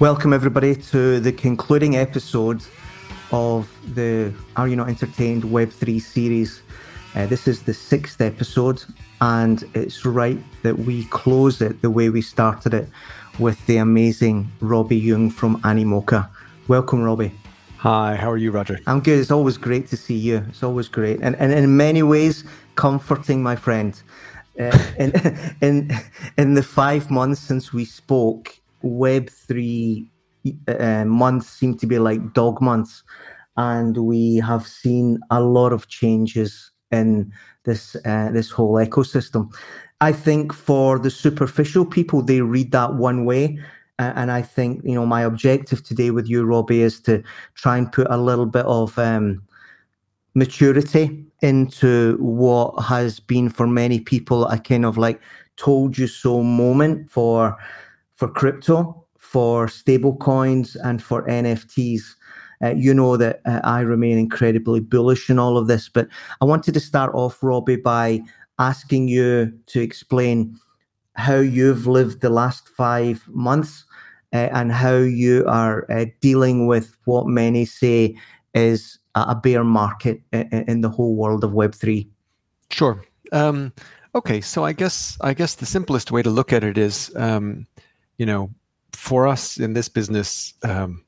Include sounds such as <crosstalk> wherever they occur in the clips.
Welcome, everybody, to the concluding episode of the Are You Not Entertained Web3 series. Uh, this is the sixth episode, and it's right that we close it the way we started it with the amazing Robbie Young from Animoca. Welcome, Robbie. Hi, how are you, Roger? I'm good. It's always great to see you. It's always great. And, and in many ways, comforting, my friend. Uh, in, <laughs> in, in the five months since we spoke, Web3 uh, months seem to be like dog months. And we have seen a lot of changes in this uh, this whole ecosystem. I think for the superficial people, they read that one way. and I think, you know, my objective today with you, Robbie, is to try and put a little bit of um, maturity into what has been for many people a kind of like told you so moment for for crypto, for stable coins, and for NFTs. Uh, you know that uh, I remain incredibly bullish in all of this, but I wanted to start off, Robbie, by asking you to explain how you've lived the last five months uh, and how you are uh, dealing with what many say is a bear market in, in the whole world of Web3. Sure. Um, okay, so I guess I guess the simplest way to look at it is um, you know, for us in this business, um,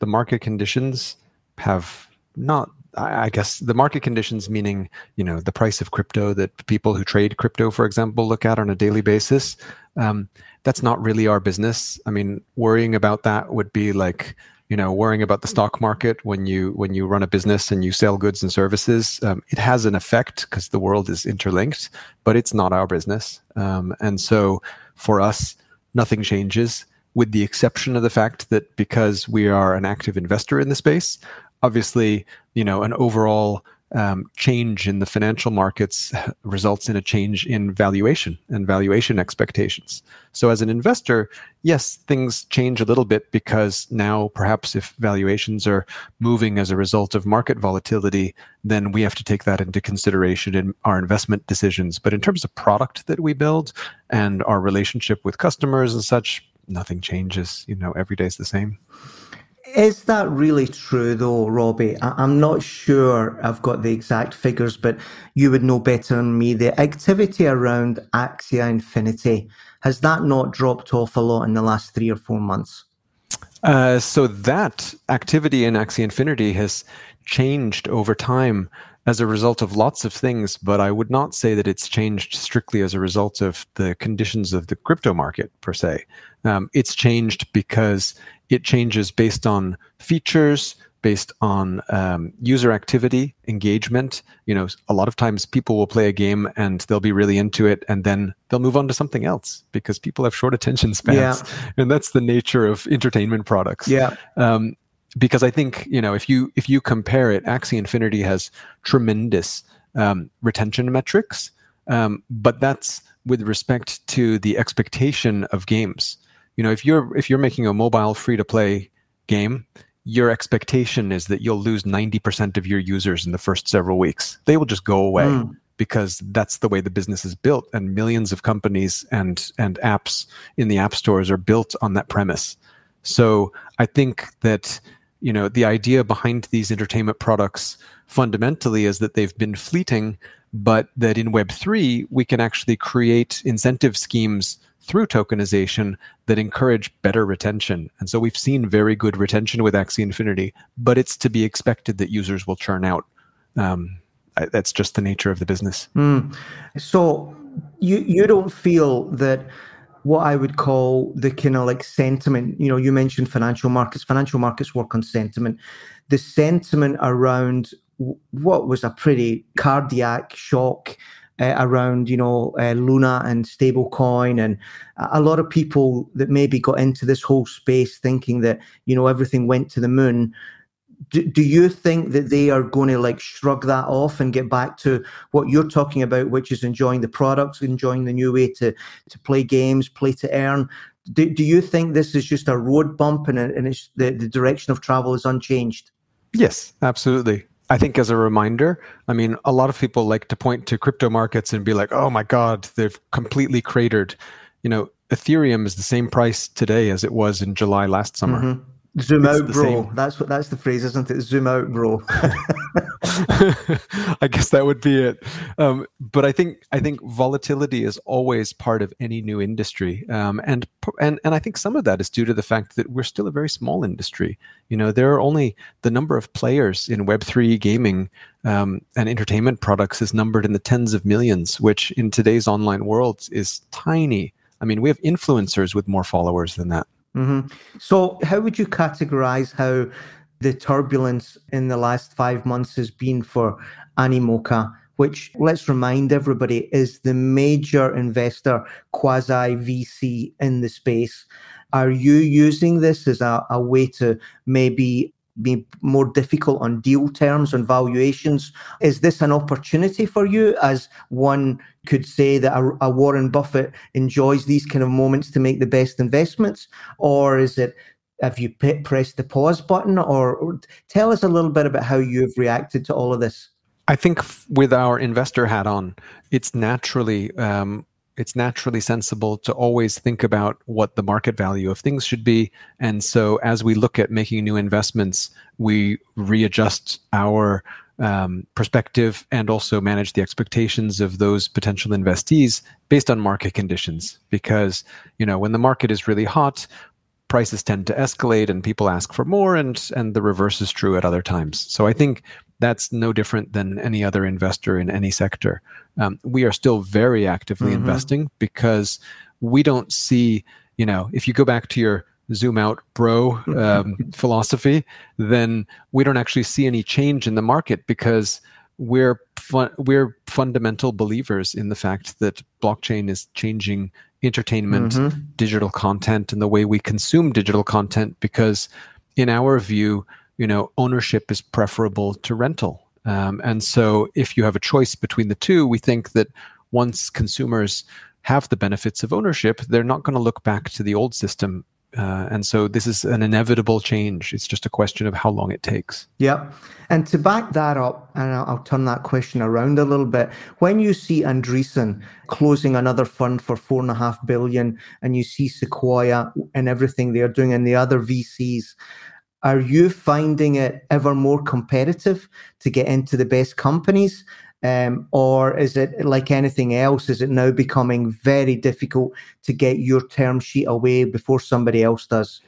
the market conditions have not. I guess the market conditions, meaning you know the price of crypto that people who trade crypto, for example, look at on a daily basis. Um, that's not really our business. I mean, worrying about that would be like you know worrying about the stock market when you when you run a business and you sell goods and services um, it has an effect because the world is interlinked but it's not our business um, and so for us nothing changes, with the exception of the fact that because we are an active investor in the space, obviously, you know, an overall um, change in the financial markets <laughs> results in a change in valuation and valuation expectations. So, as an investor, yes, things change a little bit because now perhaps if valuations are moving as a result of market volatility, then we have to take that into consideration in our investment decisions. But in terms of product that we build and our relationship with customers and such, nothing changes. You know, every day is the same. Is that really true, though, Robbie? I- am not sure I've got the exact figures, but you would know better than me. The activity around Axie Infinity has that not dropped off a lot in the last three or four months? Uh, so that activity in Axie Infinity has changed over time as a result of lots of things, but I would not say that it's changed strictly as a result of the conditions of the crypto market per se. Um, it's changed because it changes based on features, based on um, user activity, engagement. You know, a lot of times people will play a game and they'll be really into it, and then they'll move on to something else because people have short attention <laughs> spans, yeah. and that's the nature of entertainment products. Yeah. Um, because I think you know if you if you compare it, Axie Infinity has tremendous um, retention metrics, um, but that's with respect to the expectation of games. You know if you're if you're making a mobile free to play game your expectation is that you'll lose 90% of your users in the first several weeks. They will just go away mm. because that's the way the business is built and millions of companies and and apps in the app stores are built on that premise. So i think that you know the idea behind these entertainment products fundamentally is that they've been fleeting but that in web3 we can actually create incentive schemes through tokenization that encourage better retention. And so we've seen very good retention with Axie Infinity, but it's to be expected that users will churn out. Um, that's just the nature of the business. Mm. So you you don't feel that what I would call the kind of like sentiment, you know, you mentioned financial markets. Financial markets work on sentiment. The sentiment around what was a pretty cardiac shock uh, around, you know, uh, Luna and stablecoin, and a lot of people that maybe got into this whole space thinking that you know everything went to the moon. Do, do you think that they are going to like shrug that off and get back to what you're talking about, which is enjoying the products, enjoying the new way to to play games, play to earn? Do, do you think this is just a road bump and, and it's the, the direction of travel is unchanged? Yes, absolutely. I think as a reminder, I mean, a lot of people like to point to crypto markets and be like, oh my God, they've completely cratered. You know, Ethereum is the same price today as it was in July last summer. Mm-hmm. Zoom it's out, bro. Same. That's what that's the phrase, isn't it? Zoom out, bro. <laughs> I guess that would be it. Um, but I think I think volatility is always part of any new industry, um, and and and I think some of that is due to the fact that we're still a very small industry. You know, there are only the number of players in Web three gaming um, and entertainment products is numbered in the tens of millions, which in today's online world is tiny. I mean, we have influencers with more followers than that. Mm-hmm. So, how would you categorize how the turbulence in the last five months has been for Animoca, which, let's remind everybody, is the major investor, quasi VC in the space? Are you using this as a, a way to maybe be more difficult on deal terms and valuations. Is this an opportunity for you, as one could say that a, a, Warren Buffett enjoys these kind of moments to make the best investments, or is it? Have you p- pressed the pause button, or, or tell us a little bit about how you've reacted to all of this? I think with our investor hat on, it's naturally um, it's naturally sensible to always think about what the market value of things should be. And so as we look at making new investments, we readjust our um, perspective and also manage the expectations of those potential investees based on market conditions. Because, you know, when the market is really hot, prices tend to escalate and people ask for more and and the reverse is true at other times. So I think that's no different than any other investor in any sector. Um, we are still very actively mm-hmm. investing because we don't see, you know, if you go back to your zoom out bro um, <laughs> philosophy, then we don't actually see any change in the market because we're fun- we're fundamental believers in the fact that blockchain is changing entertainment, mm-hmm. digital content, and the way we consume digital content because, in our view, you know, ownership is preferable to rental. Um, and so, if you have a choice between the two, we think that once consumers have the benefits of ownership, they're not going to look back to the old system. Uh, and so, this is an inevitable change. It's just a question of how long it takes. Yep. And to back that up, and I'll, I'll turn that question around a little bit. When you see Andreessen closing another fund for four and a half billion, and you see Sequoia and everything they're doing, and the other VCs, are you finding it ever more competitive to get into the best companies? Um, or is it like anything else? Is it now becoming very difficult to get your term sheet away before somebody else does?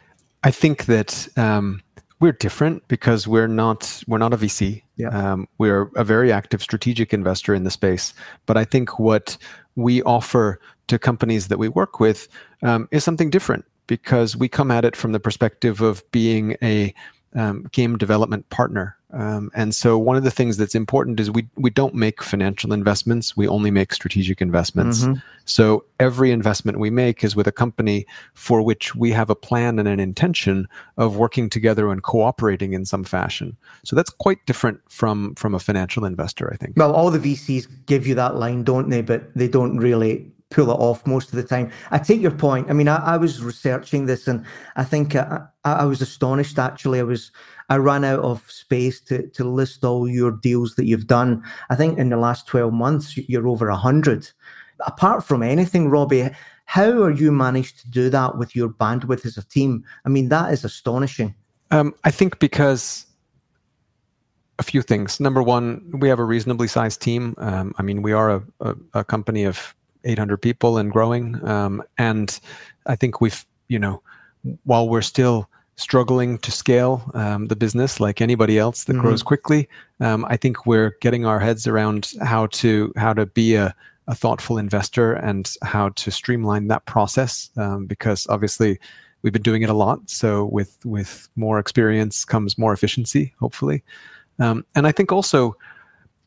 I think that um, we're different because we're not we're not a VC. Yeah. Um, we're a very active strategic investor in the space. But I think what we offer to companies that we work with um, is something different because we come at it from the perspective of being a um, game development partner. Um, and so one of the things that's important is we we don't make financial investments. We only make strategic investments. Mm-hmm. So every investment we make is with a company for which we have a plan and an intention of working together and cooperating in some fashion. So that's quite different from from a financial investor, I think. Well, all the VCs give you that line, don't they? But they don't really pull it off most of the time. I take your point. I mean, I, I was researching this, and I think I, I, was astonished. Actually, I was I ran out of space to to list all your deals that you've done. I think in the last twelve months, you're over a hundred. Apart from anything, Robbie, how are you managed to do that with your bandwidth as a team? I mean, that is astonishing. Um, I think because a few things. Number one, we have a reasonably sized team. Um, I mean, we are a, a, a, company of 800 people and growing. Um, and I think we've, you know, while we're still struggling to scale um, the business like anybody else that mm-hmm. grows quickly, um, I think we're getting our heads around how to how to be a, a thoughtful investor and how to streamline that process um, because obviously we've been doing it a lot. So with with more experience comes more efficiency, hopefully. Um, and I think also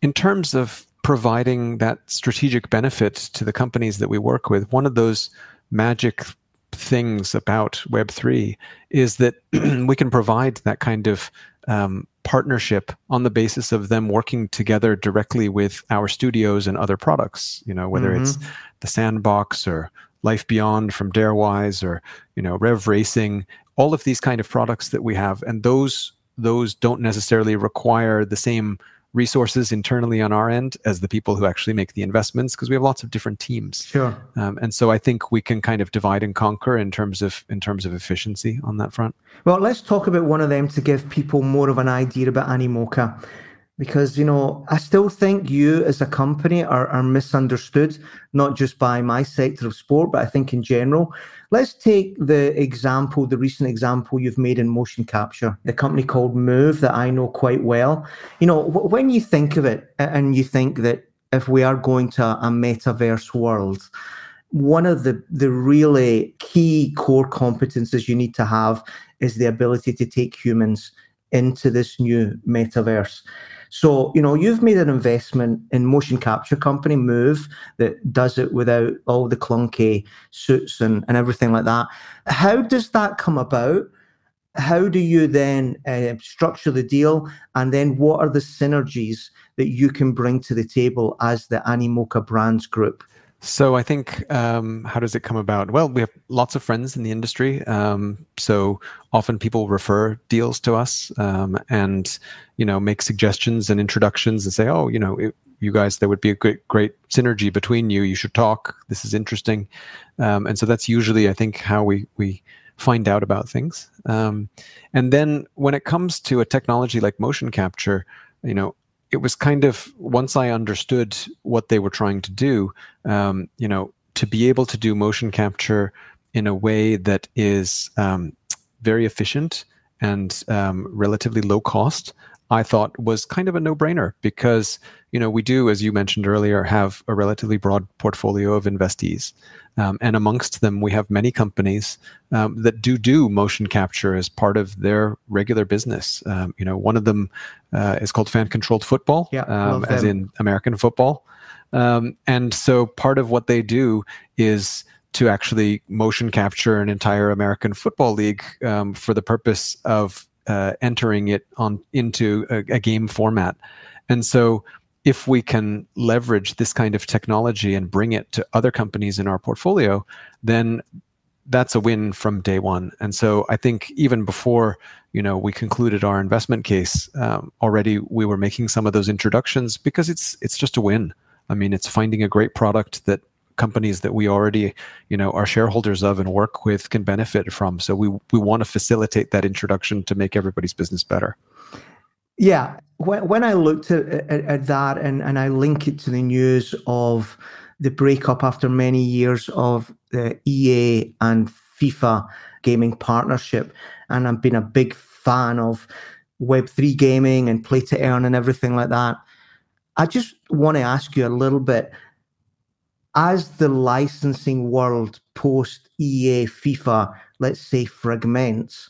in terms of providing that strategic benefit to the companies that we work with. One of those magic things about Web3 is that <clears throat> we can provide that kind of um, partnership on the basis of them working together directly with our studios and other products, you know, whether mm-hmm. it's the sandbox or life beyond from darewise or you know REVV Racing all of these kind of products that we have and those those don't necessarily require the same resources internally on our end as the people who actually make the investments because we have lots of different teams. Sure. Um, and so i think we can kind of divide and conquer in terms of in terms of efficiency on that front. Well let's talk about one of them to give people more of an idea about animoca because you know i still think you as a company are, are misunderstood not just by my sector of sport but i think in general. Let's take the example the recent example you've made in motion capture the company called move that i know quite well. You know when you think of it and you think that if we are going to a metaverse world one of the the really key core competences you need to have is the ability to take humans into this new metaverse so, you know, you've made an investment in motion capture company Move that does it without all the clunky suits and, and everything like that. How does that come about? How do you then uh, structure the deal? And then what are the synergies that you can bring to the table as the Animoca Brands Group? So I think um, how does it come about? Well, we have lots of friends in the industry, um, so often people refer deals to us um, and you know make suggestions and introductions and say, oh, you know, it, you guys, there would be a great great synergy between you. You should talk. This is interesting, um, and so that's usually I think how we we find out about things. Um, and then when it comes to a technology like motion capture, you know, it was kind of once I understood what they were trying to do, um, you know, to be able to do motion capture in a way that is um, very efficient and um, relatively low cost, I thought was kind of a no-brainer because you know we do, as you mentioned earlier, have a relatively broad portfolio of investees. Um, and amongst them, we have many companies um, that do do motion capture as part of their regular business. Um, you know, one of them uh, is called Fan Controlled Football, yeah, um, as in American football. Um, and so part of what they do is to actually motion capture an entire American football league um, for the purpose of uh, entering it on into a, a game format. And so if we can leverage this kind of technology and bring it to other companies in our portfolio, then that's a win from day one. And so I think even before you know we concluded our investment case, um, already we were making some of those introductions because it's it's just a win. I mean, it's finding a great product that companies that we already you know are shareholders of and work with can benefit from. So we we want to facilitate that introduction to make everybody's business better. Yeah, when, when I looked at, at, at, that and, and I link it to the news of the breakup after many years of the EA and FIFA gaming partnership, and I've been a big fan of Web3 gaming and play to earn and everything like that. I just want to ask you a little bit as the licensing world post EA FIFA, let's say, fragments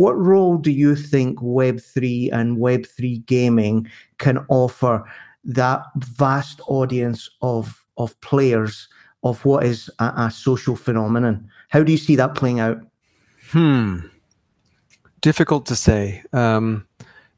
what role do you think Web3 and Web3 gaming can offer that vast audience of, of players of what is a, a social phenomenon? How do you see that playing out? Hmm. Difficult to say. Um,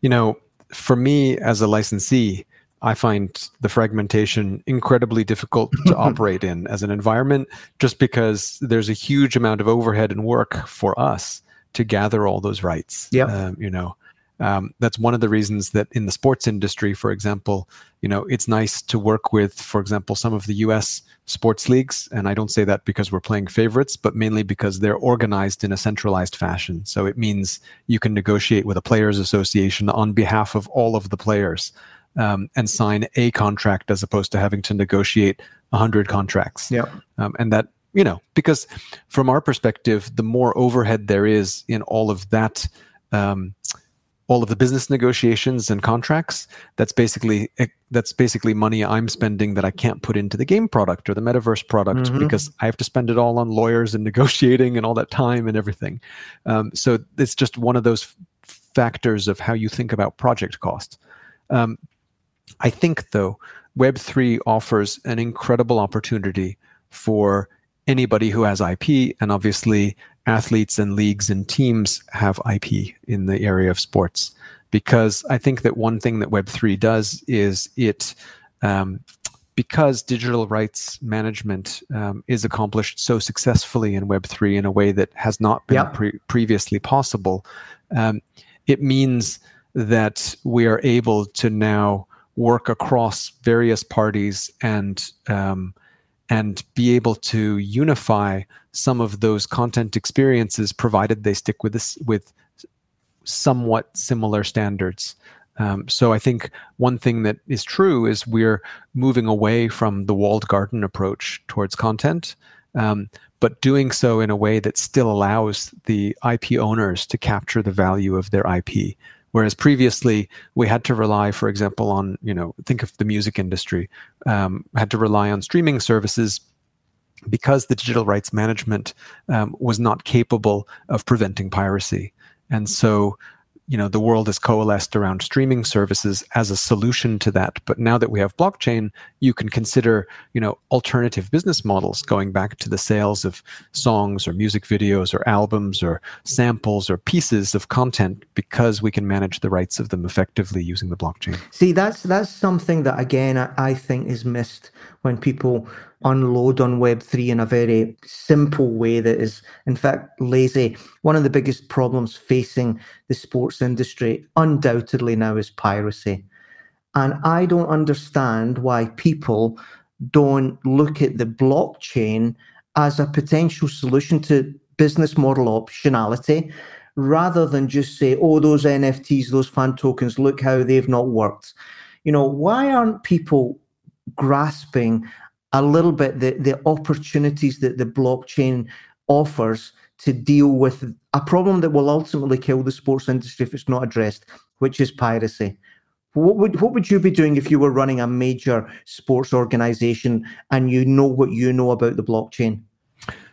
you know, for me as a licensee, I find the fragmentation incredibly difficult to <laughs> operate in as an environment just because there's a huge amount of overhead and work for us to gather all those rights. Yeah, um, you know, um, that's one of the reasons that in the sports industry, for example, you know, it's nice to work with, for example, some of the U.S. sports leagues, and I don't say that because we're playing favorites, but mainly because they're organized in a centralized fashion. So it means you can negotiate with a players' association on behalf of all of the players. Um, and sign a contract as opposed to having to negotiate 100 contracts. Yeah. Um, and that you know, because from our perspective, the more overhead there is in all of that, um, all of the business negotiations and contracts, that's basically eh, that's basically money I'm spending that I can't put into the game product or the metaverse product mm-hmm. because I have to spend it all on lawyers and <laughs> negotiating and all that time and everything. Um, so it's just one of those factors of how you think about project cost. Um, I think though Web3 offers an incredible opportunity for anybody who has IP, and obviously athletes and leagues and teams have IP in the area of sports. Because I think that one thing that Web3 does is it, um, because digital rights management um, is accomplished so successfully in Web3 in a way that has not been yep. pre- previously possible, um, it means that we are able to now work across various parties and um, and be able to unify some of those content experiences, provided they stick with this with somewhat similar standards. Um, so I think one thing that is true is we're moving away from the walled garden approach towards content, um, but doing so in a way that still allows the IP owners to capture the value of their IP. Whereas previously we had to rely, for example, on you know think of the music industry, um, had to rely on streaming services because the digital rights management um, was not capable of preventing piracy, and so you know the world has coalesced around streaming services as a solution to that. But now that we have blockchain you can consider you know alternative business models going back to the sales of songs or music videos or albums or samples or pieces of content because we can manage the rights of them effectively using the blockchain. See that's that's something that again i, I think is missed when people unload on Web3 in a very simple way that is, in fact, lazy. One of the biggest problems facing the sports industry, undoubtedly now, is piracy. And I don't understand why people don't look at the blockchain as a potential solution to business model optionality rather than just say, oh, those NFTs, those fan tokens, look how they've not worked. You know, why aren't people grasping a little bit the, the opportunities that the blockchain offers to deal with a problem that will ultimately kill the sports industry if it's not addressed, which is piracy. What would what would you be doing if you were running a major sports organization and you know what you know about the blockchain?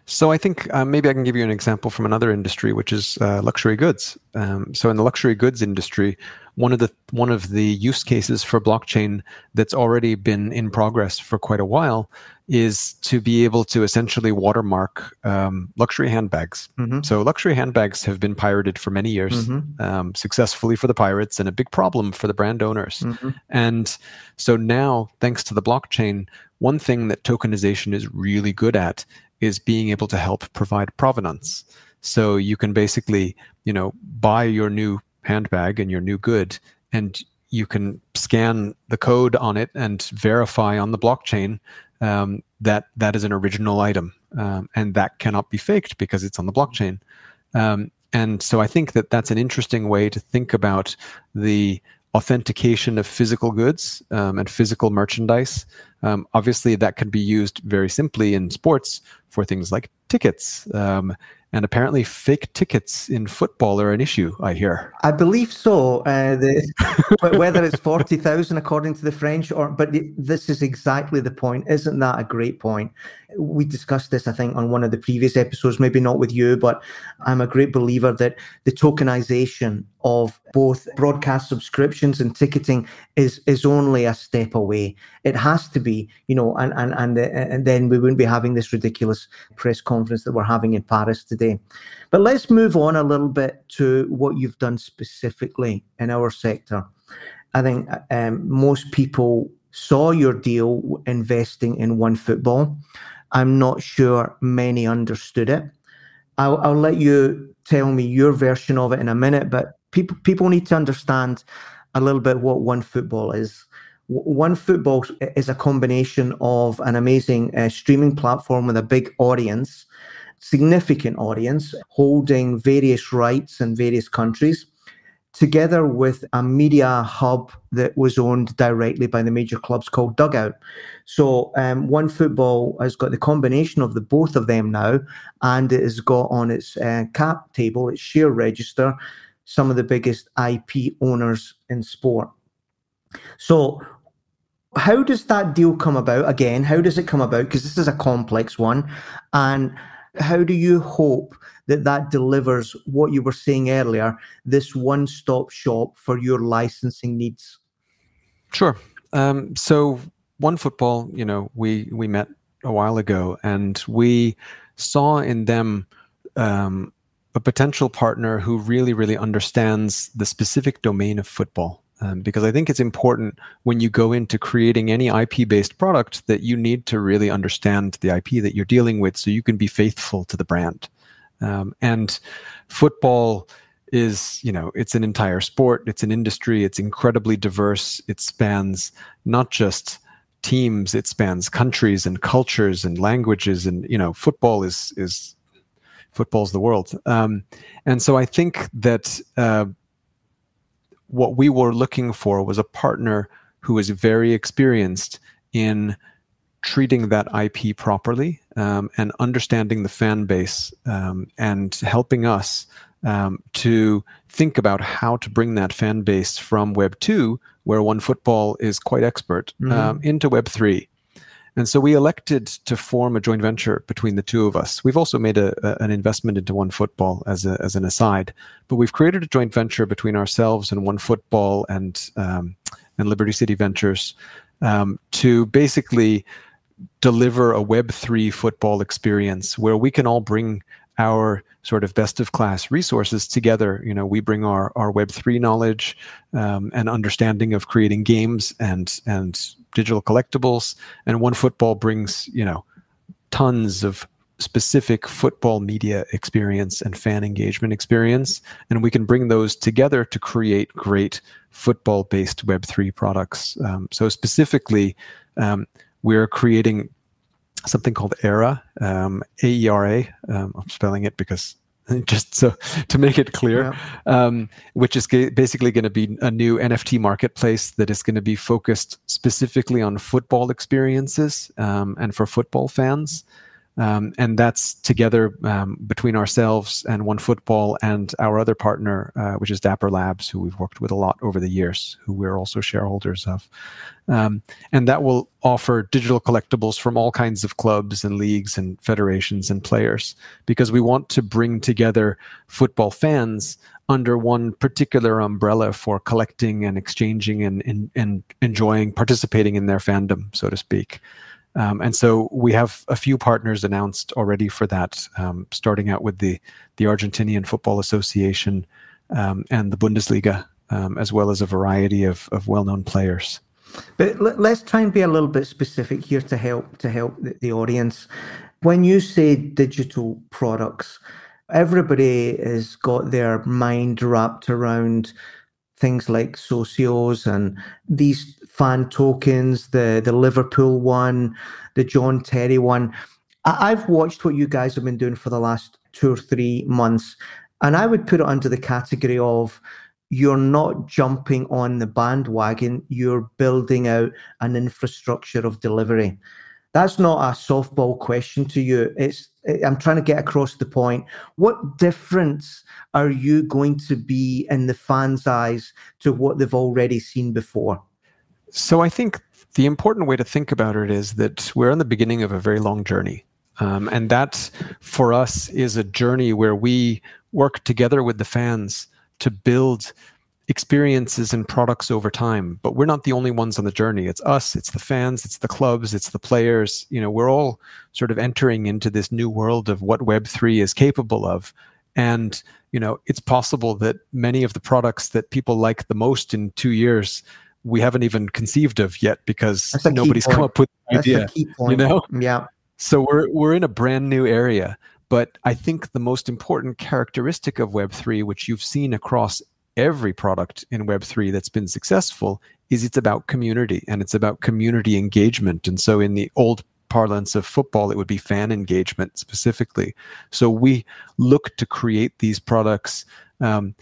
So I think uh, maybe I can give you an example from another industry, which is uh, luxury goods. Um, so in the luxury goods industry, one of the one of the use cases for blockchain that's already been in progress for quite a while is to be able to essentially watermark um, luxury handbags. Mm-hmm. So luxury handbags have been pirated for many years, mm-hmm. um, successfully for the pirates, and a big problem for the brand owners. Mm-hmm. And so now, thanks to the blockchain, one thing that tokenization is really good at is being able to help provide provenance. So you can basically, you know, buy your new handbag and your new good and you can scan the code on it and verify on the blockchain um, that that is an original item um, and that cannot be faked because it's on the blockchain um, and so i think that that's an interesting way to think about the authentication of physical goods um, and physical merchandise um, obviously that could be used very simply in sports for things like tickets um, and apparently, fake tickets in football are an issue. I hear. I believe so. Uh, the, whether it's forty thousand according to the French, or but this is exactly the point. Isn't that a great point? We discussed this, I think, on one of the previous episodes. Maybe not with you, but I'm a great believer that the tokenization of both broadcast subscriptions and ticketing is is only a step away. It has to be, you know, and and and, and then we wouldn't be having this ridiculous press conference that we're having in Paris today today. But let's move on a little bit to what you've done specifically in our sector. I think um, most people saw your deal investing in OneFootball. I'm not sure many understood it. I'll, I'll let you tell me your version of it in a minute, but people people need to understand a little bit what OneFootball is. OneFootball is a combination of an amazing uh, streaming platform with a big audience significant audience holding various rights in various countries, together with a media hub that was owned directly by the major clubs called Dugout. So, um, OneFootball has got the combination of the both of them now, and it has got on its uh, cap table, its share register, some of the biggest IP owners in sport. So, how does that deal come about? Again, how does it come about? Because this is a complex one. And how do you hope that that delivers what you were saying earlier, this one-stop shop for your licensing needs? Sure. Um, so OneFootball, you know, we we met a while ago, and we saw in them um, a potential partner who really, really understands the specific domain of football. Um, because I think it's important when you go into creating any IP based product that you need to really understand the IP that you're dealing with so you can be faithful to the brand. Um, and football is, you know, it's an entire sport, it's an industry, it's incredibly diverse. It spans not just teams, it spans countries and cultures and languages. And, you know, football is, is, football's the world. Um, and so I think that uh, what we were looking for was a partner who was very experienced in treating that IP properly um, and understanding the fan base um, and helping us um, to think about how to bring that fan base from Web 2, where OneFootball is quite expert, mm-hmm. Um, into Web 3. And so we elected to form a joint venture between the two of us. We've also made a, a, an investment into OneFootball as, a, as an aside, but we've created a joint venture between ourselves and OneFootball and um, and Liberty City Ventures um, to basically deliver a Web3 football experience where we can all bring our sort of best of class resources together. You know, we bring our, our Web3 knowledge um, and understanding of creating games and, and digital collectibles. And OneFootball brings, you know, tons of specific football media experience and fan engagement experience. And we can bring those together to create great football based Web3 products. Um, so, specifically, um, we're creating something called AERA, um, A-E-R-A. Um, I'm spelling it because <laughs> just so to make it clear, yeah. um, which is g- basically going to be a new NFT marketplace that is going to be focused specifically on football experiences um, and for football fans. Um, and that's together um, between ourselves and OneFootball and our other partner, uh, which is Dapper Labs, who we've worked with a lot over the years, who we're also shareholders of. Um, and that will offer digital collectibles from all kinds of clubs and leagues and federations and players, because we want to bring together football fans under one particular umbrella for collecting and exchanging and, and, and enjoying, participating in their fandom, so to speak. Um, and so we have a few partners announced already for that, um, starting out with the the Argentinian Football Association um, and the Bundesliga, um, as well as a variety of, of well known players. But let's try and be a little bit specific here to help to help the, the audience. When you say digital products, everybody has got their mind wrapped around things like socios and these fan tokens, the the Liverpool one, the John Terry one. I, I've watched what you guys have been doing for the last two or three months, and I would put it under the category of you're not jumping on the bandwagon, you're building out an infrastructure of delivery. That's not a softball question to you. It's I'm trying to get across the point. What difference are you going to be in the fans' eyes to what they've already seen before? So I think the important way to think about it is that we're in the beginning of a very long journey. Um, and that for us is a journey where we work together with the fans to build experiences and products over time. But we're not the only ones on the journey. It's us it's the fans it's the clubs it's the players. You know we're all sort of entering into this new world of what web3 is capable of. And you know it's possible that many of the products that people like the most in 2 years we haven't even conceived of yet because nobody's come up with the idea you know yeah so we're we're in a brand new area but i think the most important characteristic of web3 which you've seen across every product in Web3 that's been successful is it's about community and it's about community engagement. And so, in the old parlance of football, it would be fan engagement specifically. So, we look to create these products um,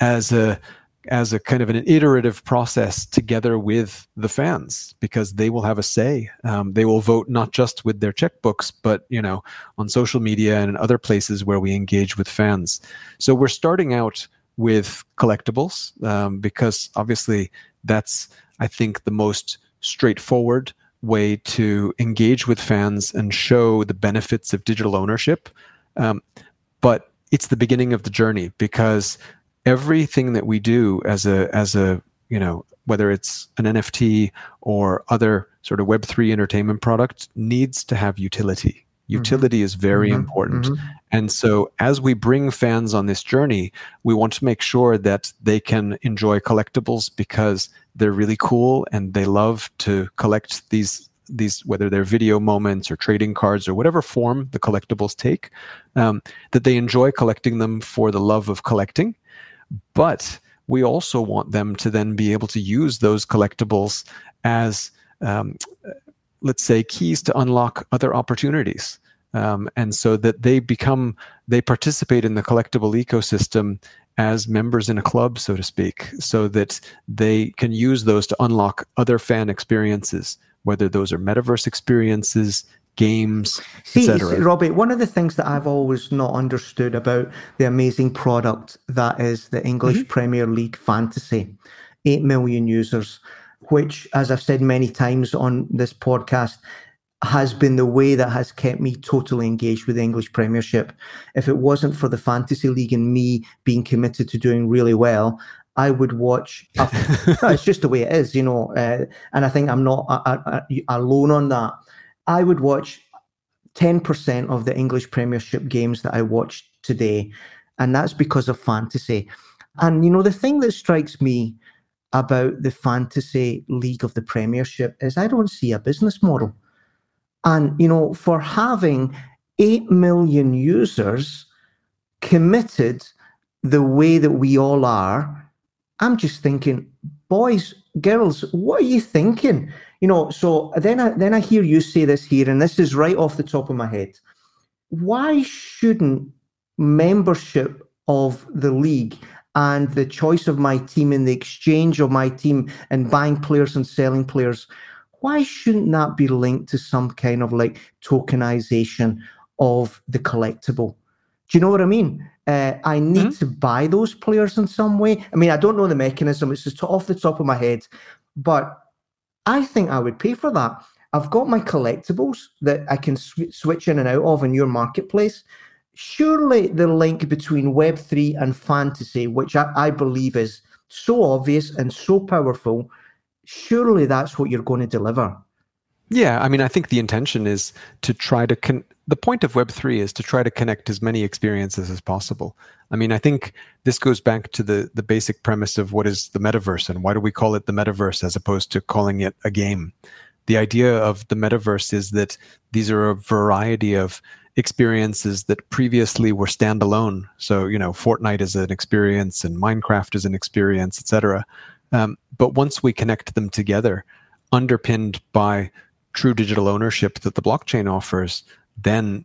as a as a kind of an iterative process together with the fans because they will have a say um, they will vote not just with their checkbooks but you know on social media and in other places where we engage with fans so we're starting out with collectibles um, because obviously that's I think the most straightforward way to engage with fans and show the benefits of digital ownership. Um, but it's the beginning of the journey because everything that we do as a as a you know whether it's an NFT or other sort of Web3 entertainment product needs to have utility. Mm-hmm. Utility mm-hmm. is very mm-hmm. important. Mm-hmm. And so, as we bring fans on this journey, we want to make sure that they can enjoy collectibles because they're really cool and they love to collect these these whether they're video moments or trading cards or whatever form the collectibles take um, that they enjoy collecting them for the love of collecting but we also want them to then be able to use those collectibles as um, let's say keys to unlock other opportunities. Um, and so that they become they participate in the collectible ecosystem as members in a club so to speak so that they can use those to unlock other fan experiences whether those are metaverse experiences games etc robbie one of the things that i've always not understood about the amazing product that is the english mm-hmm. premier league fantasy 8 million users which as i've said many times on this podcast has been the way that has kept me totally engaged with the English Premiership. If it wasn't for the Fantasy League and me being committed to doing really well, I would watch. no, <laughs> it's just the way it is, you know. Uh, and I think I'm not alone on that. I would watch 10% of the English Premiership games that I watched today, and that's because of fantasy. And, you know, the thing that strikes me about the Fantasy League of the Premiership is I don't see a business model. And, you know, for having 8 million users committed the way that we all are, I'm just thinking, boys, girls, what are you thinking? You know, so then I then I hear you say this here, and this is right off the top of my head. Why shouldn't membership of the league and the choice of my team and the exchange of my team and buying players and selling players why shouldn't that be linked to some kind of like tokenization of the collectible? Do you know what I mean? Uh, I need mm-hmm. to buy those players in some way. I mean, I don't know the mechanism; it's just off the top of my head, but I think I would pay for that. I've got my collectibles that I can sw- switch in and out of in your marketplace. Surely the link between Web3 and fantasy, which I, I believe is so obvious and so powerful, surely that's what you're going to deliver. Yeah, I mean, I think the intention is to try to con- the point of Web3 is to try to connect as many experiences as possible. I mean, I think this goes back to the the basic premise of what is the metaverse and why do we call it the metaverse as opposed to calling it a game. The idea of the metaverse is that these are a variety of experiences that previously were standalone. So, you know, Fortnite is an experience and Minecraft is an experience, etc. Um, but once we connect them together, underpinned by true digital ownership that the blockchain offers, then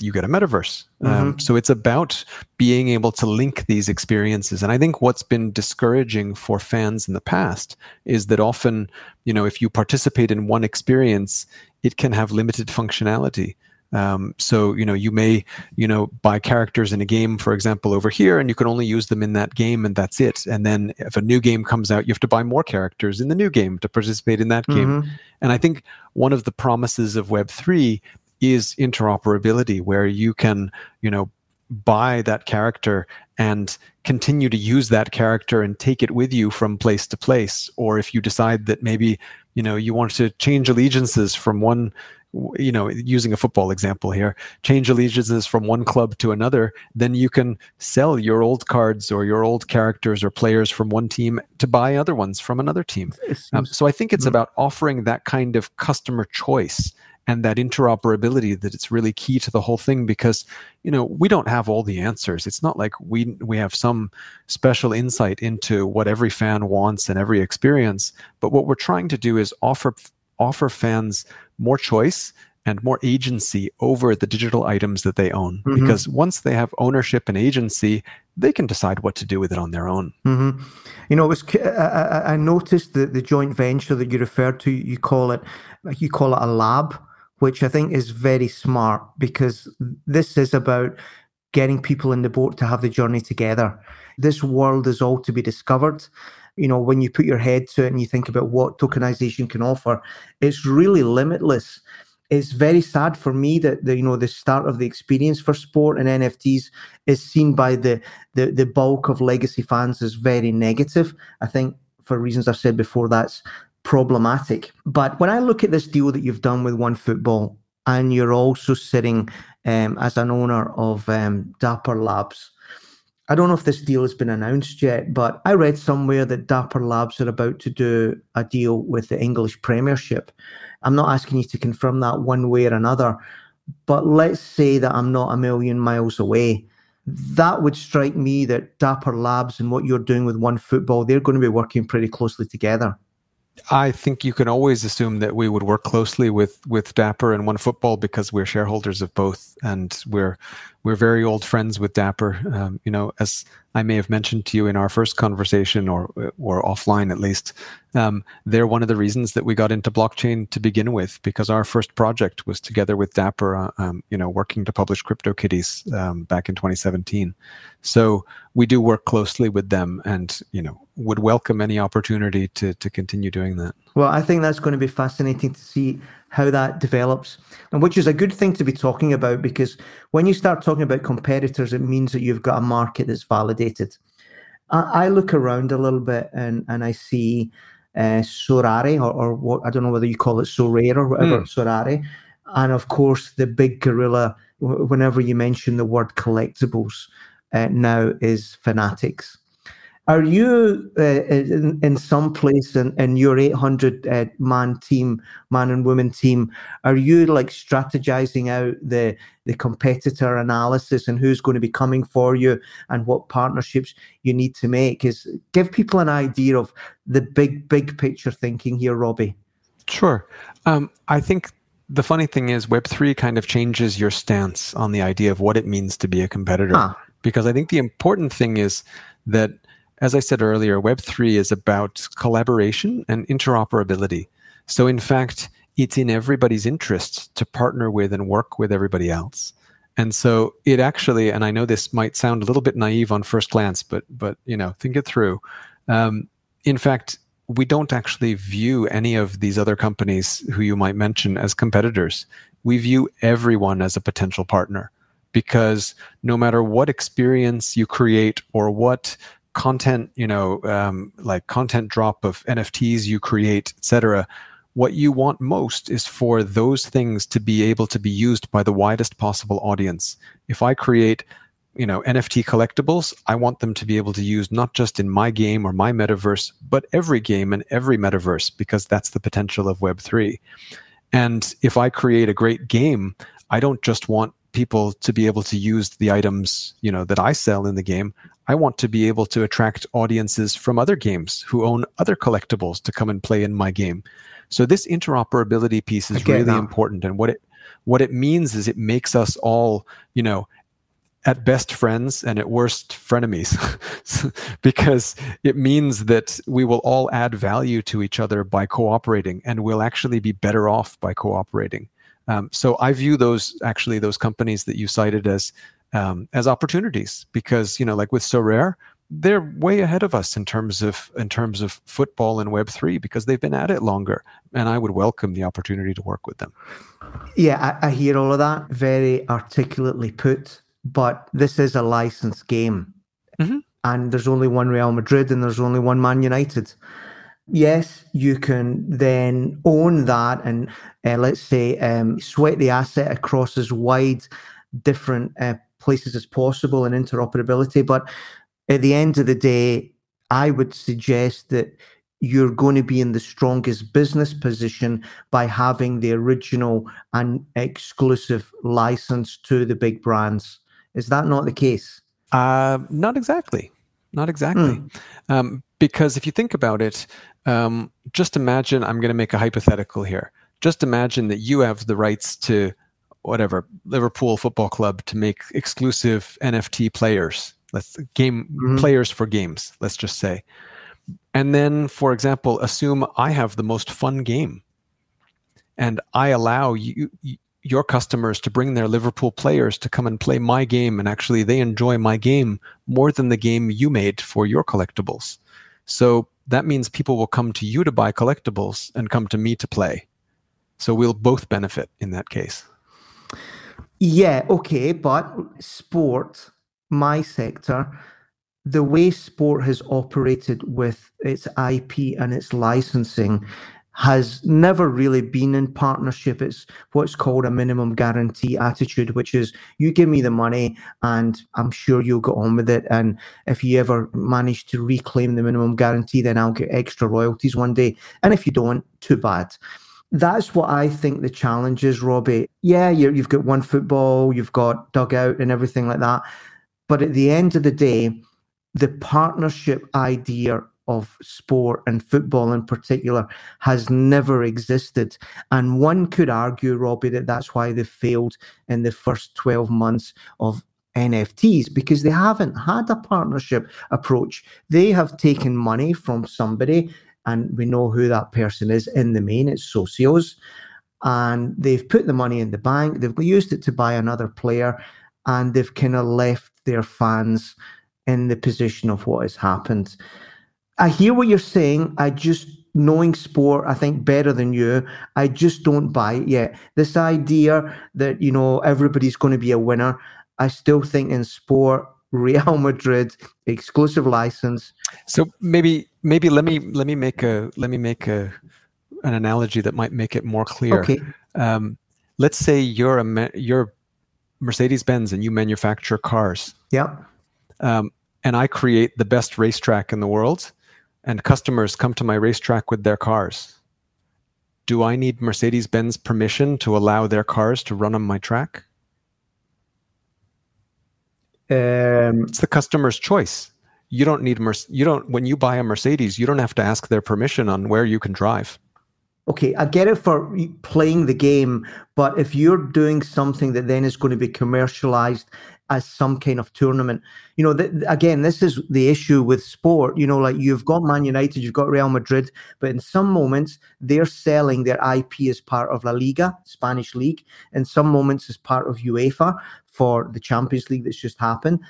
you get a metaverse. Um, mm-hmm. Um, so it's about being able to link these experiences. And I think what's been discouraging for fans in the past is that often, you know, if you participate in one experience, it can have limited functionality. Um, so you know you may you know buy characters in a game, for example, over here, and you can only use them in that game, and that's it. And then if a new game comes out, you have to buy more characters in the new game to participate in that game. Mm-hmm. And I think one of the promises of Web three is interoperability, where you can you know buy that character and continue to use that character and take it with you from place to place or if you decide that maybe you know you want to change allegiances from one you know, using a football example here, change allegiances from one club to another, then you can sell your old cards or your old characters or players from one team to buy other ones from another team. Um, so I think it's mm-hmm. about offering that kind of customer choice and that interoperability that it's really key to the whole thing because you know we don't have all the answers it's not like we we have some special insight into what every fan wants and every experience but what we're trying to do is offer offer fans more choice and more agency over the digital items that they own. Mm-hmm. Because once they have ownership and agency, they can decide what to do with it on their own. Mm-hmm. You know, it was I, I noticed that the joint venture that you referred to, you call it you call it a lab, which I think is very smart because this is about getting people in the boat to have the journey together. This world is all to be discovered you know, when you put your head to it and you think about what tokenization can offer, it's really limitless. It's very sad for me that the you know the start of the experience for sport and NFTs is seen by the the, the bulk of legacy fans as very negative. I think for reasons I've said before, that's problematic. But when I look at this deal that you've done with OneFootball, and you're also sitting um, as an owner of um, Dapper Labs. I don't know if this deal has been announced yet, but I read somewhere that Dapper Labs are about to do a deal with the English Premiership. I'm not asking you to confirm that one way or another, but let's say that I'm not a million miles away. That would strike me that Dapper Labs and what you're doing with OneFootball, they're going to be working pretty closely together. I think you can always assume that we would work closely with with Dapper and OneFootball because we're shareholders of both, and we're we're very old friends with Dapper. Um, you know, as I may have mentioned to you in our first conversation, or or offline at least, um, they're one of the reasons that we got into blockchain to begin with because our first project was together with Dapper. Uh, um, you know, working to publish CryptoKitties um, back in 2017. So we do work closely with them, and you know, would welcome any opportunity to to continue doing that. Well, I think that's going to be fascinating to see how that develops, and which is a good thing to be talking about because when you start talking about competitors, it means that you've got a market that's validated. I, I look around a little bit and and I see uh, Sorare or, or what I don't know whether you call it Sorare or whatever mm. Sorare, and of course the big gorilla. Whenever you mention the word collectibles, uh, now is Fanatics. Are you uh, in, in, some place in, in your 800 uh, man team, man and woman team? Are you like strategizing out the the competitor analysis and who's going to be coming for you and what partnerships you need to make? Is give people an idea of the big big picture thinking here, Robbie. Sure. Um, I think the funny thing is Web3 kind of changes your stance on the idea of what it means to be a competitor. Huh. Because I think the important thing is that as I said earlier, Web3 is about collaboration and interoperability. So, in fact, it's in everybody's interest to partner with and work with everybody else. And so it actually, and I know this might sound a little bit naive on first glance, but but you know, think it through. Um, in fact, we don't actually view any of these other companies who you might mention as competitors. We view everyone as a potential partner because no matter what experience you create or what content, you know, um, like content drop of NFTs you create, etc. What you want most is for those things to be able to be used by the widest possible audience. If I create, you know, NFT collectibles, I want them to be able to use not just in my game or my metaverse, but every game and every metaverse because that's the potential of Web3. And if I create a great game, I don't just want people to be able to use the items you know that I sell in the game. I want to be able to attract audiences from other games who own other collectibles to come and play in my game. So this interoperability piece is really that. important. And what it what it means is it makes us all, you know, at best friends and at worst frenemies <laughs> because it means that we will all add value to each other by cooperating and we'll actually be better off by cooperating um, so I view those actually those companies that you cited as um, as opportunities because you know like with Sorare they're way ahead of us in terms of in terms of football and Web three because they've been at it longer, and I would welcome the opportunity to work with them. Yeah, I, I hear all of that very articulately put, but this is a licensed game, mm-hmm. and there's only one Real Madrid and there's only one Man United yes, you can then own that and uh, let's say um, sweat the asset across as wide different uh, places as possible and interoperability. But at the end of the day, I would suggest that you're going to be in the strongest business position by having the original and exclusive license to the big brands. Is that not the case? Uh, not exactly. Not exactly. Mm. Um, because if you think about it, um, just imagine I'm going to make a hypothetical here. Just imagine that you have the rights to whatever Liverpool Football Club to make exclusive NFT players. Let's game mm-hmm. players for games. Let's just say, and then, for example, assume I have the most fun game, and I allow you your customers to bring their Liverpool players to come and play my game, and actually they enjoy my game more than the game you made for your collectibles. So that means people will come to you to buy collectibles and come to me to play. So we'll both benefit in that case. Yeah, okay, but sport, my sector, the way sport has operated with its IP and its licensing, has never really been in partnership. It's what's called a minimum guarantee attitude, which is you give me the money and I'm sure you'll get on with it. And if you ever manage to reclaim the minimum guarantee, then I'll get extra royalties one day. And if you don't, too bad. That's what I think the challenge is, Robbie. Yeah, you have got OneFootball, you've got Dugout and everything like that. But at the end of the day, the partnership idea of sport and football in particular has never existed. And one could argue, Robbie, that that's why they failed in the first 12 months of NFTs because they haven't had a partnership approach. They have taken money from somebody, and we know who that person is in the main, it's Socios. And they've put the money in the bank, they've used it to buy another player, and they've kind of left their fans in the position of what has happened. I hear what you're saying. I just knowing sport, I think better than you. I just don't buy it yet. This idea that you know everybody's going to be a winner. I still think in sport, Real Madrid exclusive license. So maybe maybe let me let me make a let me make a an analogy that might make it more clear. Okay. Um, let's say you're a you're Mercedes Benz and you manufacture cars. Yeah. Um, and I create the best racetrack in the world and customers come to my racetrack with their cars, do I need Mercedes Benz permission to allow their cars to run on my track? Um, it's the customer's choice. You don't need Mer- you don't when you buy a Mercedes, you don't have to ask their permission on where you can drive. Okay, I get it for playing the game, but if you're doing something that then is going to be commercialized as some kind of tournament. You know, th- again, this is the issue with sport. You know, like you've got Man United, you've got Real Madrid, but in some moments they're selling their IP as part of La Liga, Spanish league, in some moments as part of UEFA for the Champions League that's just happened,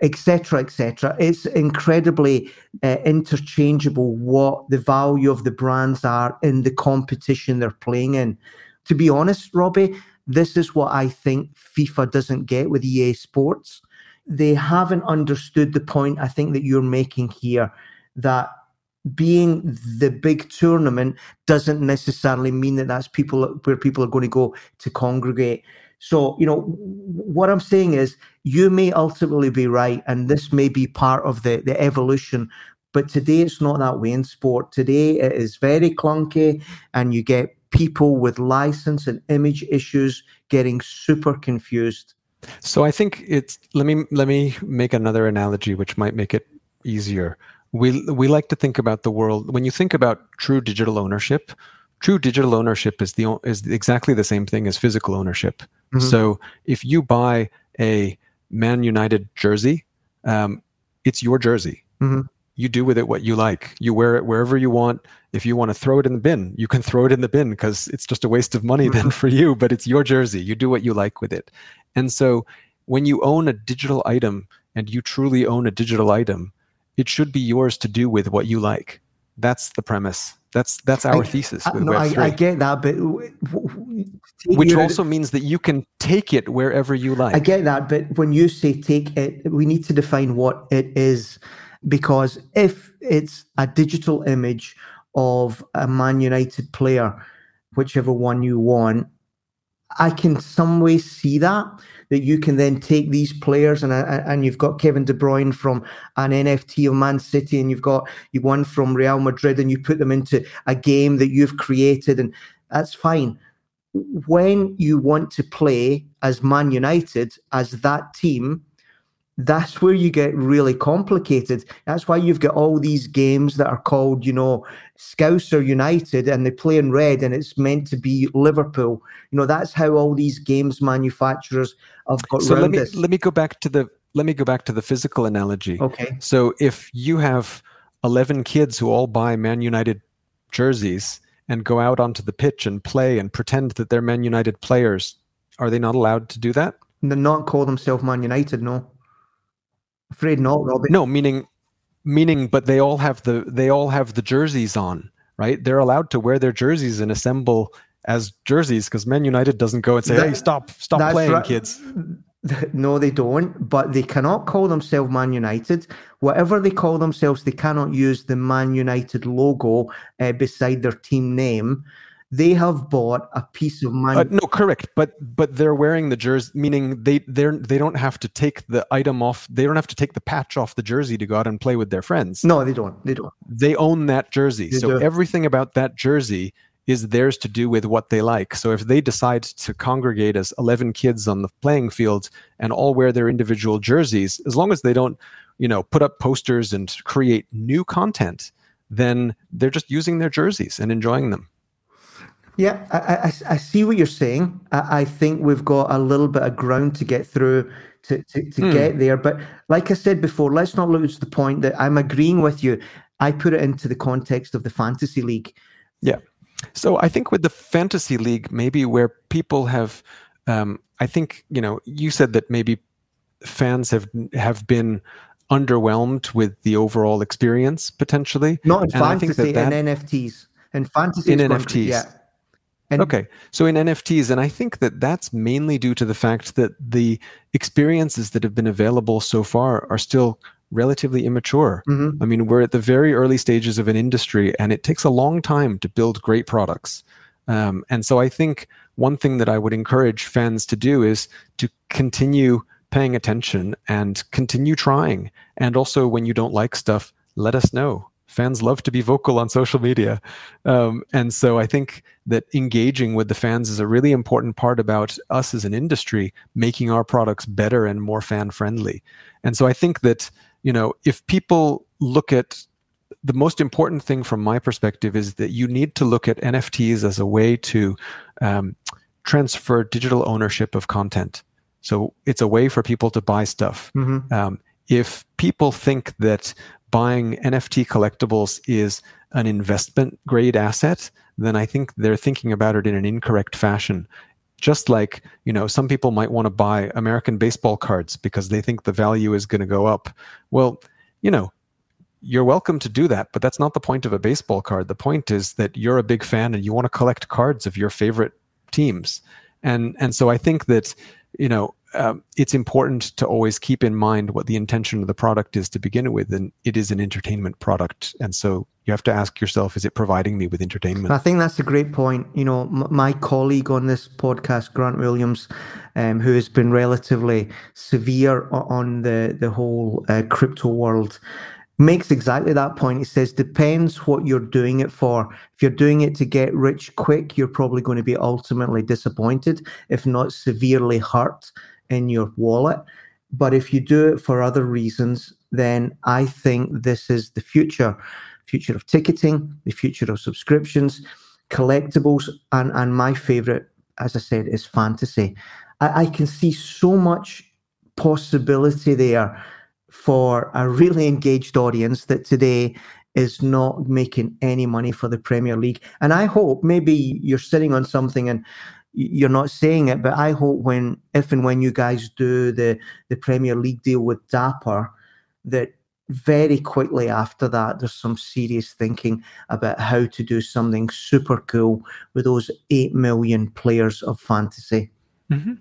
etc., etc. It's incredibly uh, interchangeable what the value of the brands are in the competition they're playing in. To be honest, Robbie, this is what I think FIFA doesn't get with EA Sports. They haven't understood the point I think that you're making here that being the big tournament doesn't necessarily mean that that's people where people are going to go to congregate. So, you know, what I'm saying is you may ultimately be right, and this may be part of the, the evolution. But today it's not that way in sport. Today it is very clunky, and you get people with license and image issues getting super confused. So I think it's let me let me make another analogy which might make it easier. We we like to think about the world when you think about true digital ownership. True digital ownership is the is exactly the same thing as physical ownership. Mm-hmm. So if you buy a Man United jersey, um, it's your jersey. Mm-hmm you do with it what you like. You wear it wherever you want. If you want to throw it in the bin, you can throw it in the bin because it's just a waste of money then mm-hmm. <laughs> for you, but it's your jersey. You do what you like with it. And so when you own a digital item and you truly own a digital item, it should be yours to do with what you like. That's the premise. That's that's our I, thesis. Uh, I, no, I, I, get that, but which your, also means that you can take it wherever you like. I get that, but when you say take it, we need to define what it is because if it's a digital image of a Man United player, whichever one you want, I can some way see that that you can then take these players and and you've got Kevin De Bruyne from an NFT of Man City and you've got you one from Real Madrid and you put them into a game that you've created and that's fine. When you want to play as Man United as that team, that's where you get really complicated. That's why you've got all these games that are called, you know, Scouser United and they play in red and it's meant to be Liverpool. You know, that's how all these games manufacturers have got so let me, this. Let me go back to the let me go back to the physical analogy. Okay. So if you have 11 kids who all buy Man United jerseys and go out onto the pitch and play and pretend that they're Man United players, are they not allowed to do that? They're not call themselves Man United, no. Afraid not. No, meaning meaning but they all have the they all have the jerseys on, right? They're allowed to wear their jerseys and assemble as jerseys because Man United doesn't go and say, that, "Hey, stop, stop playing, right. kids." <laughs> No, they don't. But they cannot call themselves Man United. Whatever they call themselves, they cannot use the Man United logo uh, beside their team name. They have bought a piece of Man. Uh, no, correct. But but they're wearing the jersey, meaning they they're they don't have to take the item off. They don't have to take the patch off the jersey to go out and play with their friends. No, they don't. They don't. They own that jersey. They so do. everything about that jersey is theirs to do with what they like. So if they decide to congregate as 11 kids on the playing field and all wear their individual jerseys, as long as they don't, you know, put up posters and create new content, then they're just using their jerseys and enjoying them. Yeah, I, I, I see what you're saying. I, I think we've got a little bit of ground to get through to, to, to Hmm. get there. But like I said before, let's not lose the point that I'm agreeing with you. I put it into the context of the fantasy league. Yeah. So I think with the fantasy league, maybe where people have, um, I think you know, you said that maybe fans have have been underwhelmed with the overall experience potentially. Not in And I think fantasy, that that- in NFTs. In fantasy, In NFTs. yeah. And Okay, so in NFTs, and I think that that's mainly due to the fact that the experiences that have been available so far are still relatively immature. Mhm. I mean, we're at the very early stages of an industry, and it takes a long time to build great products. Um, and so I think one thing that I would encourage fans to do is to continue paying attention and continue trying. And also, when you don't like stuff, let us know. Fans love to be vocal on social media. Um, and so I think that engaging with the fans is a really important part about us as an industry making our products better and more fan friendly. And so I think that, you know, if people look at the most important thing from my perspective is that you need to look at NFTs as a way to um, transfer digital ownership of content. So it's a way for people to buy stuff. Mhm. Um, if people think that buying NFT collectibles is an investment grade asset, then I think they're thinking about it in an incorrect fashion. Just like, you know, some people might want to buy American baseball cards because they think the value is going to go up. Well, you know, you're welcome to do that, but that's not the point of a baseball card. The point is that you're a big fan and you want to collect cards of your favorite teams. And and so I think that, you know, um, it's important to always keep in mind what the intention of the product is to begin with, and it is an entertainment product. And so you have to ask yourself: Is it providing me with entertainment? I think that's a great point. You know, m- my colleague on this podcast, Grant Williams, um, who has been relatively severe on the the whole uh, crypto world, makes exactly that point. He says, depends what you're doing it for. If you're doing it to get rich quick, you're probably going to be ultimately disappointed, if not severely hurt in your wallet. But if you do it for other reasons, then I think this is the future future of ticketing, the future of subscriptions, collectibles, and, and my favorite, as I said, is fantasy. I, I can see so much possibility there for a really engaged audience that today is not making any money for the Premier League. And I hope maybe you're sitting on something and you're not saying it, but I hope when, if and when you guys do the the Premier League deal with Dapper, that very quickly after that, there's some serious thinking about how to do something super cool with those 8 million players of fantasy. Mm-hmm.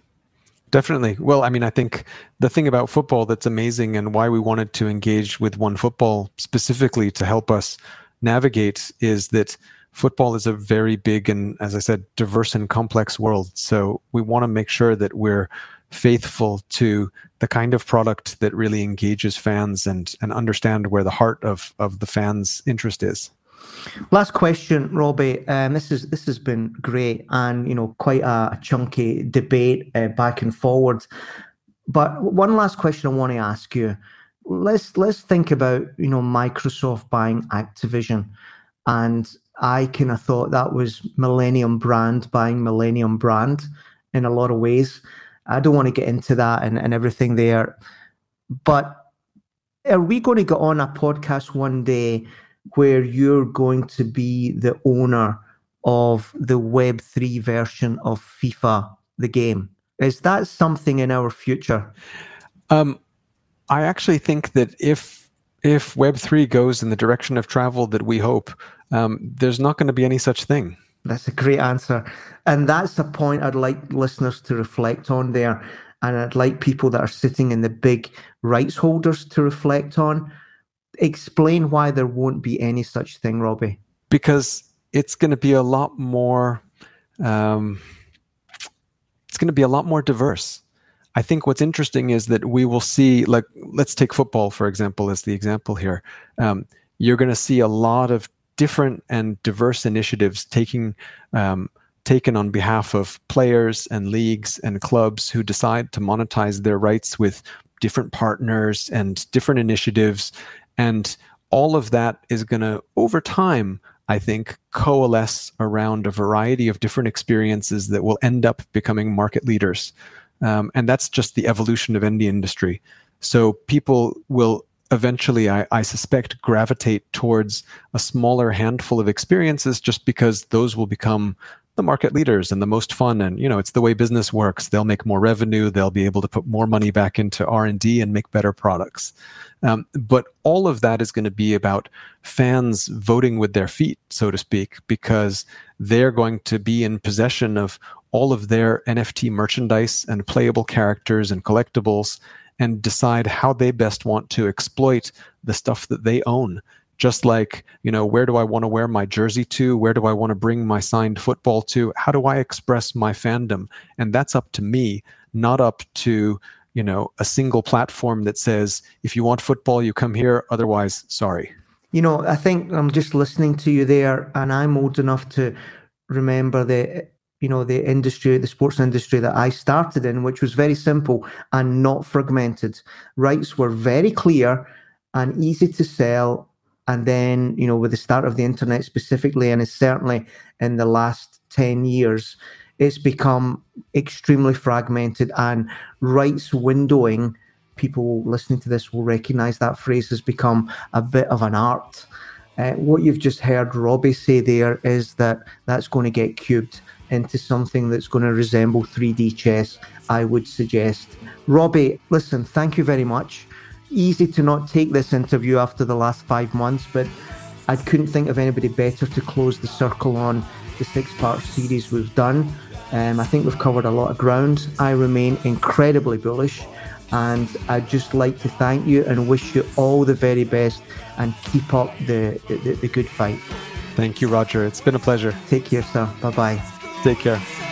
Definitely. Well, I mean, I think the thing about football that's amazing and why we wanted to engage with OneFootball specifically to help us navigate is that football is a very big and, as I said, diverse and complex world. So we want to make sure that we're faithful to the kind of product that really engages fans and, and understand where the heart of, of the fans' interest is. Last question, Robbie. Um, this is this has been great, and you know, quite a, a chunky debate uh, back and forward. But one last question I want to ask you. Let's let's think about you know Microsoft buying Activision, and I kind of thought that was Millennium Brand buying Millennium Brand in a lot of ways. I don't want to get into that and, and everything there, but are we going to get on a podcast one day where you're going to be the owner of the Web3 version of FIFA, the game? Is that something in our future? Um, I actually think that if if Web three goes in the direction of travel that we hope, um, there's not going to be any such thing. That's a great answer. And that's a point I'd like listeners to reflect on there. and I'd like people that are sitting in the big rights holders to reflect on. Explain why there won't be any such thing, Robbie. Because it's going to be a lot more. Um, it's going to be a lot more diverse. I think what's interesting is that we will see, like, let's take football, for example, as the example here. Um, you're going to see a lot of different and diverse initiatives taking um, taken on behalf of players and leagues and clubs who decide to monetize their rights with different partners and different initiatives. And all of that is going to, over time, I think, coalesce around a variety of different experiences that will end up becoming market leaders. Um, and that's just the evolution of any industry. So people will eventually, I, I, suspect, gravitate towards a smaller handful of experiences just because those will become the market leaders and the most fun. And you know it's the way business works. They'll make more revenue. They'll be able to put more money back into r&d and make better products. Um, but all of that is going to be about fans voting with their feet so to speak because they're going to be in possession of all of their nft merchandise and playable characters and collectibles and decide how they best want to exploit the stuff that they own. Just like you know where do i want to wear my jersey to? Where do i want to bring my signed football to? How do i express my fandom? And that's up to me not up to you know a single platform that says if you want football you come here otherwise sorry. You know i think i'm just listening to you there and i'm old enough to remember the you know the industry the sports industry that i started in which was very simple and not fragmented rights were very clear and easy to sell and then, you know, with the start of the internet specifically, and certainly in the last 10 years, it's become extremely fragmented and rights windowing. People listening to this will recognize that phrase has become a bit of an art. Uh, what you've just heard Robbie say there is that that's going to get cubed into something that's going to resemble 3D chess, I would suggest. Robbie, listen, thank you very much easy to not take this interview after the last five months, but I couldn't think of anybody better to close the circle on the six part series we've done. Um, I think we've covered a lot of ground. I remain incredibly bullish, and I'd just like to thank you and wish you all the very best and keep up the, the, the good fight. Thank you, Roger. It's been a pleasure. Take care, sir. Bye bye. Take care.